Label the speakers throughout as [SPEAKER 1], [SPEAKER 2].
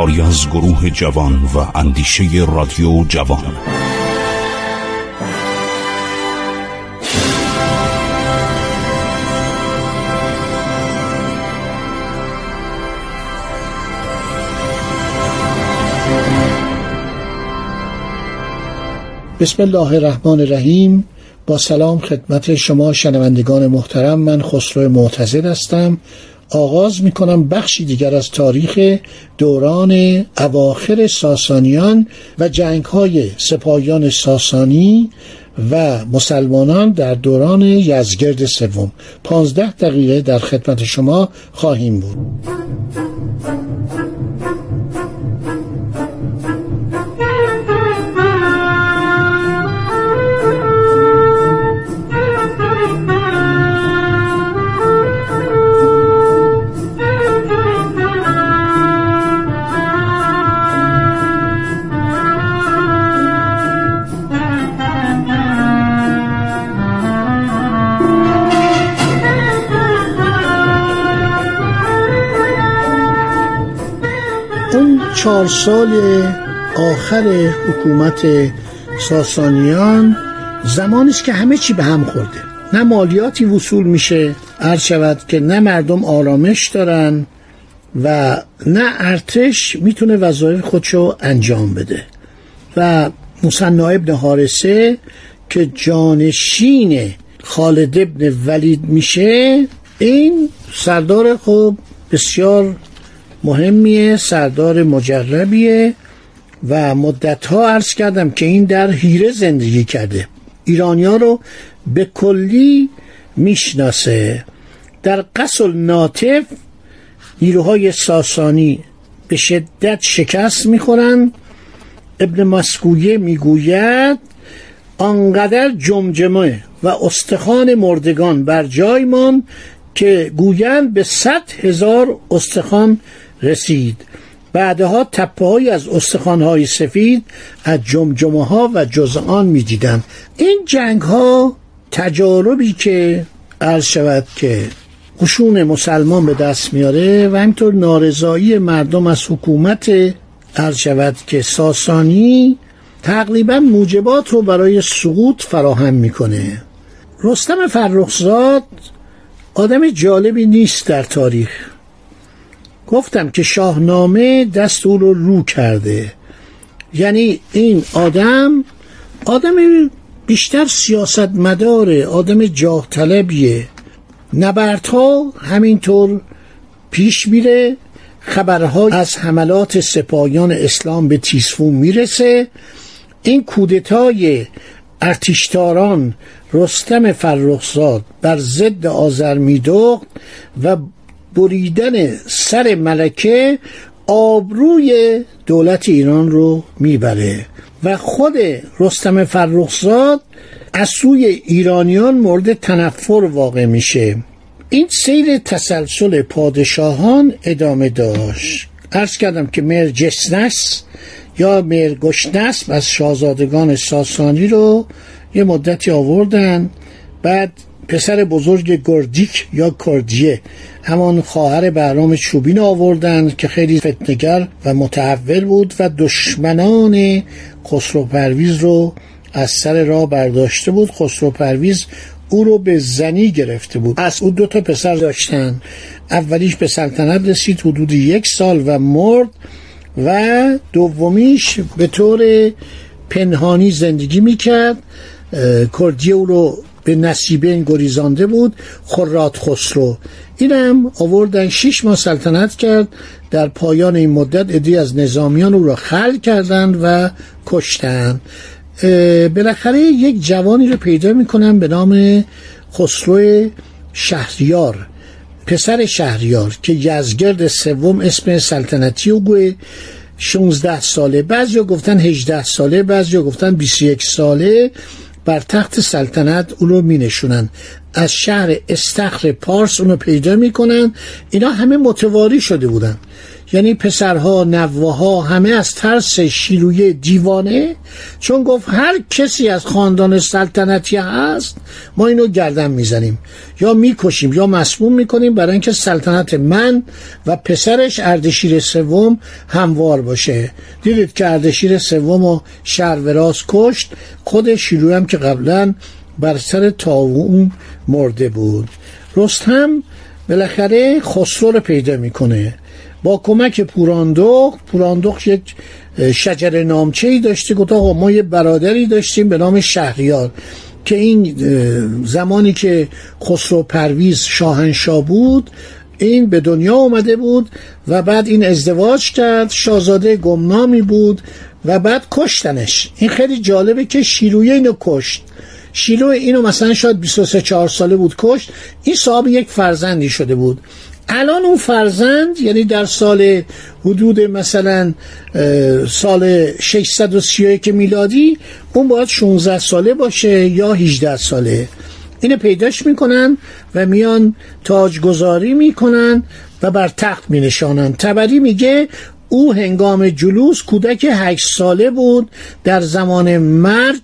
[SPEAKER 1] کاری از گروه جوان و اندیشه رادیو جوان.
[SPEAKER 2] بسم الله الرحمن الرحیم. با سلام خدمت شما شنوندگان محترم من خسرو معتزد هستم. آغاز می کنم بخشی دیگر از تاریخ دوران اواخر ساسانیان و جنگ های سپاهیان ساسانی و مسلمانان در دوران یزگرد سوم. پانزده دقیقه در خدمت شما خواهیم بود. چهار سال آخر حکومت ساسانیان زمانی که همه چی به هم خورده. نه مالیاتی وصول میشه عرض شود که نه مردم آرامش دارن و نه ارتش می‌تونه وظایف خودشو انجام بده. و موسنا ابن حارسه که جانشین خالد ابن ولید میشه این سردار خوب بسیار مهمیه سردار مجربیه و مدت ها عرض کردم که این در هیره زندگی کرده. ایرانیا رو به کلی می‌شناسه. در قصل ناطف نیروهای ساسانی به شدت شکست می‌خورن. ابن مسکویه می‌گوید آنقدر جمجمه و استخوان مردگان بر جای مان که گویند به صد هزار استخوان رسید. بعدها تپه از استخوان های سفید از جمجمه ها و جزعان می دیدن. این جنگ ها تجاربی که عرض شود که قشون مسلمان به دست میاره و همینطور نارضایی مردم از حکومت عرض شود که ساسانی تقریبا موجبات رو برای سقوط فراهم می‌کنه. رستم فرخزاد آدم جالبی نیست در تاریخ. گفتم که شاهنامه دست او رو رو کرده. یعنی این آدم آدم بیشتر سیاست مداره آدم جاه طلبیه نبردها همینطور پیش میره خبرها از حملات سپاهیان اسلام به تیسفون می‌رسه. این کودتای ارتشتاران رستم فرخزاد بر ضد آزرمیدوق و بریدن سر ملکه آبروی دولت ایران رو می‌بره و خود رستم فرخزاد از سوی ایرانیان مورد تنفر واقع میشه. این سیر تسلسل پادشاهان ادامه داشت. عرض کردم که مرجسنس یا مرگشنس از شاهزادگان ساسانی رو یه مدتی آوردن. بعد پسر بزرگ گردیک یا کردیه همان خواهر بهرام چوبین آوردن که خیلی فتنگر و متحول بود و دشمنان خسرو پرویز رو از سر راه برداشته بود. خسرو پرویز او رو به زنی گرفته بود. از او دو تا پسر داشتن. اولیش به سلطنت رسید حدود یک سال و مرد و دومیش به طور پنهانی زندگی می‌کرد. کردیه او رو به نصیبین گریزانده بود خرات خسرو. اینم آوردن شیش ماه سلطنت کرد در پایان این مدت ادی از نظامیان او را خل کردند و کشتن بالاخره یک جوانی رو پیدا می‌کنن به نام خسرو شهریار پسر شهریار که یزگرد سوم اسم سلطنتی او گوه 16 ساله بعضی گفتن 18 ساله بعضی گفتن 21 ساله. بر تخت سلطنت اونو می نشونن از شهر استخر پارس اونو پیدا می‌کنن. اینا همه متواری شده بودن. یعنی پسرها نوهها همه از ترس شیروی دیوانه؟ چون گفت هر کسی از خاندان سلطنتی هست ما اینو گردن می‌زنیم. یا می‌کشیم یا مسموم می‌کنیم برای اینکه سلطنت من و پسرش اردشیر سوم هموار باشه. دیدید که اردشیر سوم و شهروراز کشت خود شیروی هم که قبلا بر سر تاوون مرده بود. رستم بالاخره خسرو رو پیدا می‌کنه. با کمک پوراندخ پوراندخ یک شجر نامچه ای داشته گفت آقا ما یه برادری داشتیم به نام شهریار که این زمانی که خسرو پرویز شاهنشاه بود این به دنیا آمده بود و بعد این ازدواج کرد شاهزاده گمنامی بود و بعد کشتنش. این خیلی جالبه که شیرویه اینو کشت. شیلو اینو مثلا شاید 23 4 ساله بود کشت. این صاحب یک فرزندی شده بود. الان اون فرزند یعنی در سال حدود مثلا سال 631 میلادی اون باید 16 ساله باشه یا 18 ساله. اینو پیداش می‌کنن و میان تاجگذاری می‌کنن و بر تخت می نشانن تبری میگه او هنگام جلوس کودک هشت ساله بود در زمان مرگ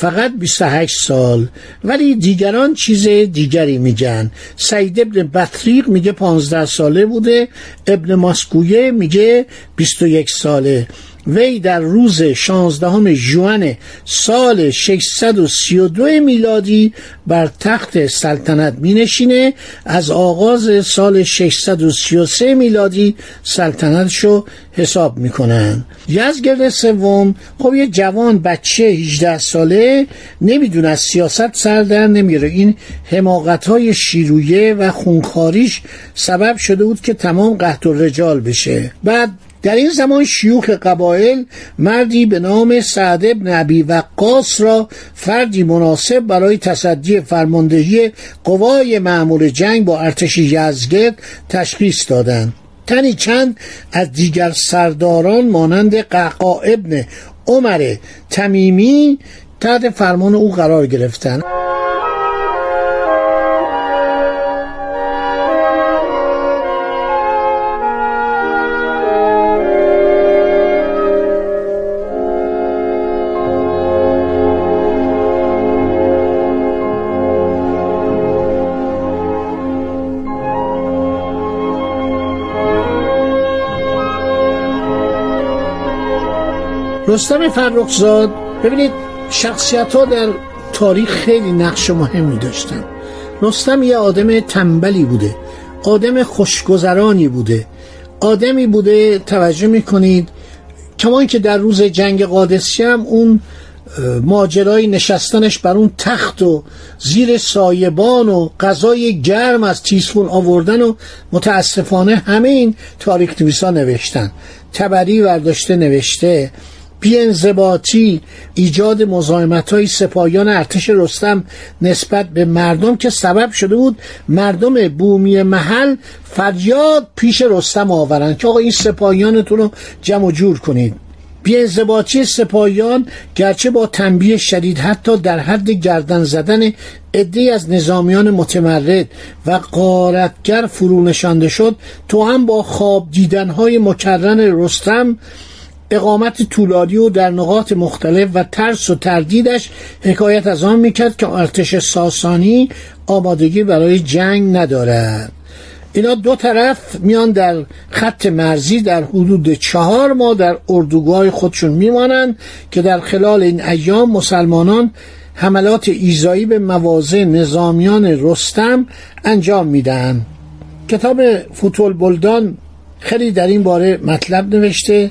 [SPEAKER 2] فقط 28 سال. ولی دیگران چیز دیگری میگن. سعید ابن بطریق میگه 15 ساله بوده. ابن ماسکویه میگه 21 ساله. وی در روز 16 ژوئن سال 632 میلادی بر تخت سلطنت می نشینه از آغاز سال 633 میلادی سلطنتشو حساب می‌کنن. یزگرد سوم خب یه جوان بچه 18 ساله نمی‌دونه از سیاست سر در نمیره این حماقت های شیرویه و خونخاریش سبب شده بود که تمام قهد و رجال بشه. بعد در این زمان شیوخ قبایل مردی به نام سعد ابن عبی وقاص را فردی مناسب برای تصدی فرماندهی قوای معمول جنگ با ارتش یزگرد تشخیص دادند. تنی چند از دیگر سرداران مانند قعقا ابن عمر تمیمی تحت فرمان او قرار گرفتند. رستم فرخزاد ببینید شخصیت ها در تاریخ خیلی نقش مهمی داشتن. رستم یه آدم تنبلی بوده آدم خوشگذرانی بوده. آدمی بوده توجه می‌کنید کمان که در روز جنگ قادسی هم اون ماجرای نشستنش بر اون تخت و زیر سایبان و غذای گرم از تیسفون آوردن و متاسفانه همه این تاریخ نویسا نوشتن. تبری ورداشته نوشته بیانضباطی ایجاد مزاحمت های سپاهیان ارتش رستم نسبت به مردم که سبب شده بود مردم بومی محل فریاد پیش رستم آورند که آقا این سپاهیانتون رو جمع جور کنید. بیانضباطی سپاهیان گرچه با تنبیه شدید حتی در حد گردن زدن عده از نظامیان متمرد و قارتگر فرو نشانده شد تو هم با خواب دیدنهای مکرن رستم اقامت طولانی و در نقاط مختلف و ترس و تردیدش حکایت از آن می‌کرد که ارتش ساسانی آمادگی برای جنگ ندارد. اینا دو طرف میان در خط مرزی در حدود چهار ماه در اردوگاه خودشون میمانند که در خلال این ایام مسلمانان حملات ایزایی به مواضع نظامیان رستم انجام میدن کتاب فوتول بلدان خیلی در این باره مطلب نوشته.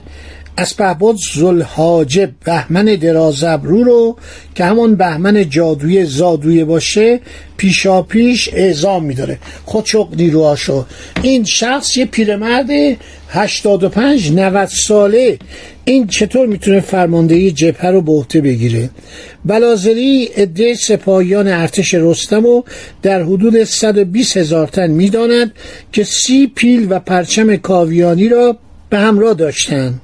[SPEAKER 2] اسپهبد زلحاجب بهمن درازبرو رو که همون بهمن جادوی زادویه باشه پیشا پیش اعزام میداره. خودشق نیروهاشو. این شخص یه پیرمرد 85 90 ساله. این چطور می‌تونه فرماندهی جبهه رو به عهده بگیره؟ بلازری عده سپاهیان ارتش رستم و در حدود 120 هزار تن می‌داند که سی پیل و پرچم کاویانی را به همراه داشتند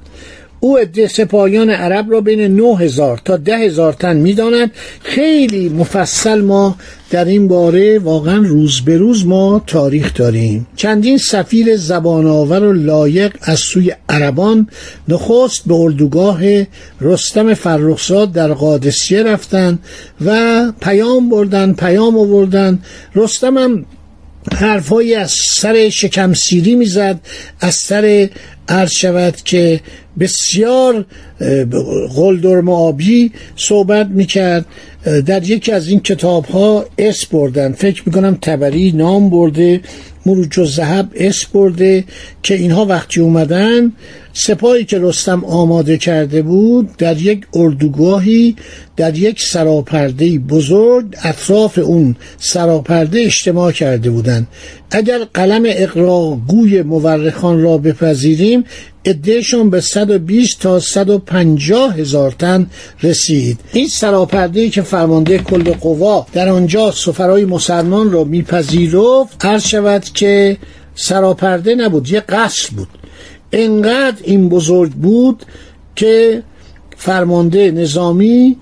[SPEAKER 2] او عده سپاهیان عرب را بین 9000 تا 10000 تن می‌داند. خیلی مفصل ما در این باره واقعا روز به روز ما تاریخ داریم. چندین سفیر زبان آور و لایق از سوی عربان نخست به اردوگاه رستم فرخزاد در قادسیه رفتن و پیام بردن پیام آوردن رستم هم حرفهایی از سر شکم سیری می‌زد از سر عرض شود که بسیار قلدرم آبی صحبت می‌کرد. در یکی از این کتاب ها اس بردن. فکر می‌کنم تبری نام برده مروج و زهب اس برده که اینها وقتی اومدن سپاهی که رستم آماده کرده بود در یک اردوگاهی در یک سراپرده بزرگ اطراف اون سراپرده اجتماع کرده بودند. اگر قلم اقراگوی مورخان را بپذیریم ادهشان به 120 تا 150 هزار تن رسید. این سراپرده که فرمانده کل قوا در آنجا سفرهای مسلمان را میپذیرفت هر شود که سراپرده نبود یه قصر بود. انقدر این بزرگ بود که فرمانده نظامی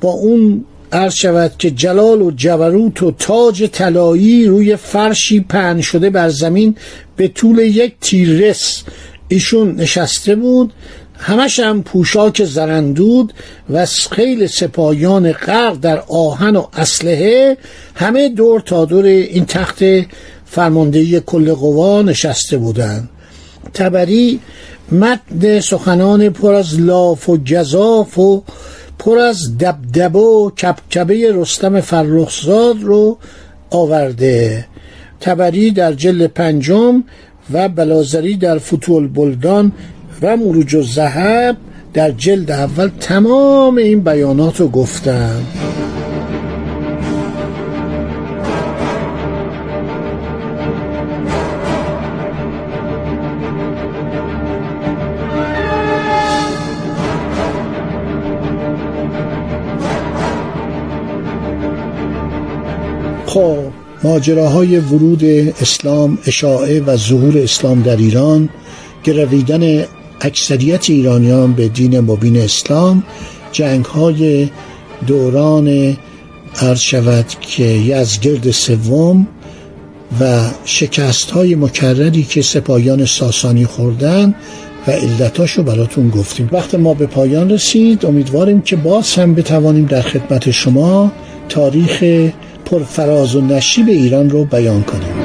[SPEAKER 2] با اون عرض شود که جلال و جبروت و تاج طلایی روی فرشی پهن شده بر زمین به طول یک تیررس ایشون نشسته بود. همش هم پوشاک زرندود و خیل سپاهیان غرق در آهن و اسلحه. همه دور تا دور این تخت فرماندهی کل قوا نشسته بودند. تبری متن سخنان پر از لاف و جزاف و پر از دبدب و کبکبه رستم فرخزاد رو آورده. تبری در جل پنجم و بلازری در فتول بلدان و مروج و زهب در جلد اول تمام این بیانات رو گفتم خب ماجراهای ورود اسلام اشاعه و ظهور اسلام در ایران گرویدن اکثریت ایرانیان به دین مبین اسلام جنگ های دوران عرض شود که یزگرد سوم و شکست های مکرری که سپاهیان ساسانی خوردن و علتاشو براتون گفتیم. وقت ما به پایان رسید. امیدواریم که باز هم بتوانیم در خدمت شما تاریخ پرفراز و نشیب ایران رو بیان کنیم.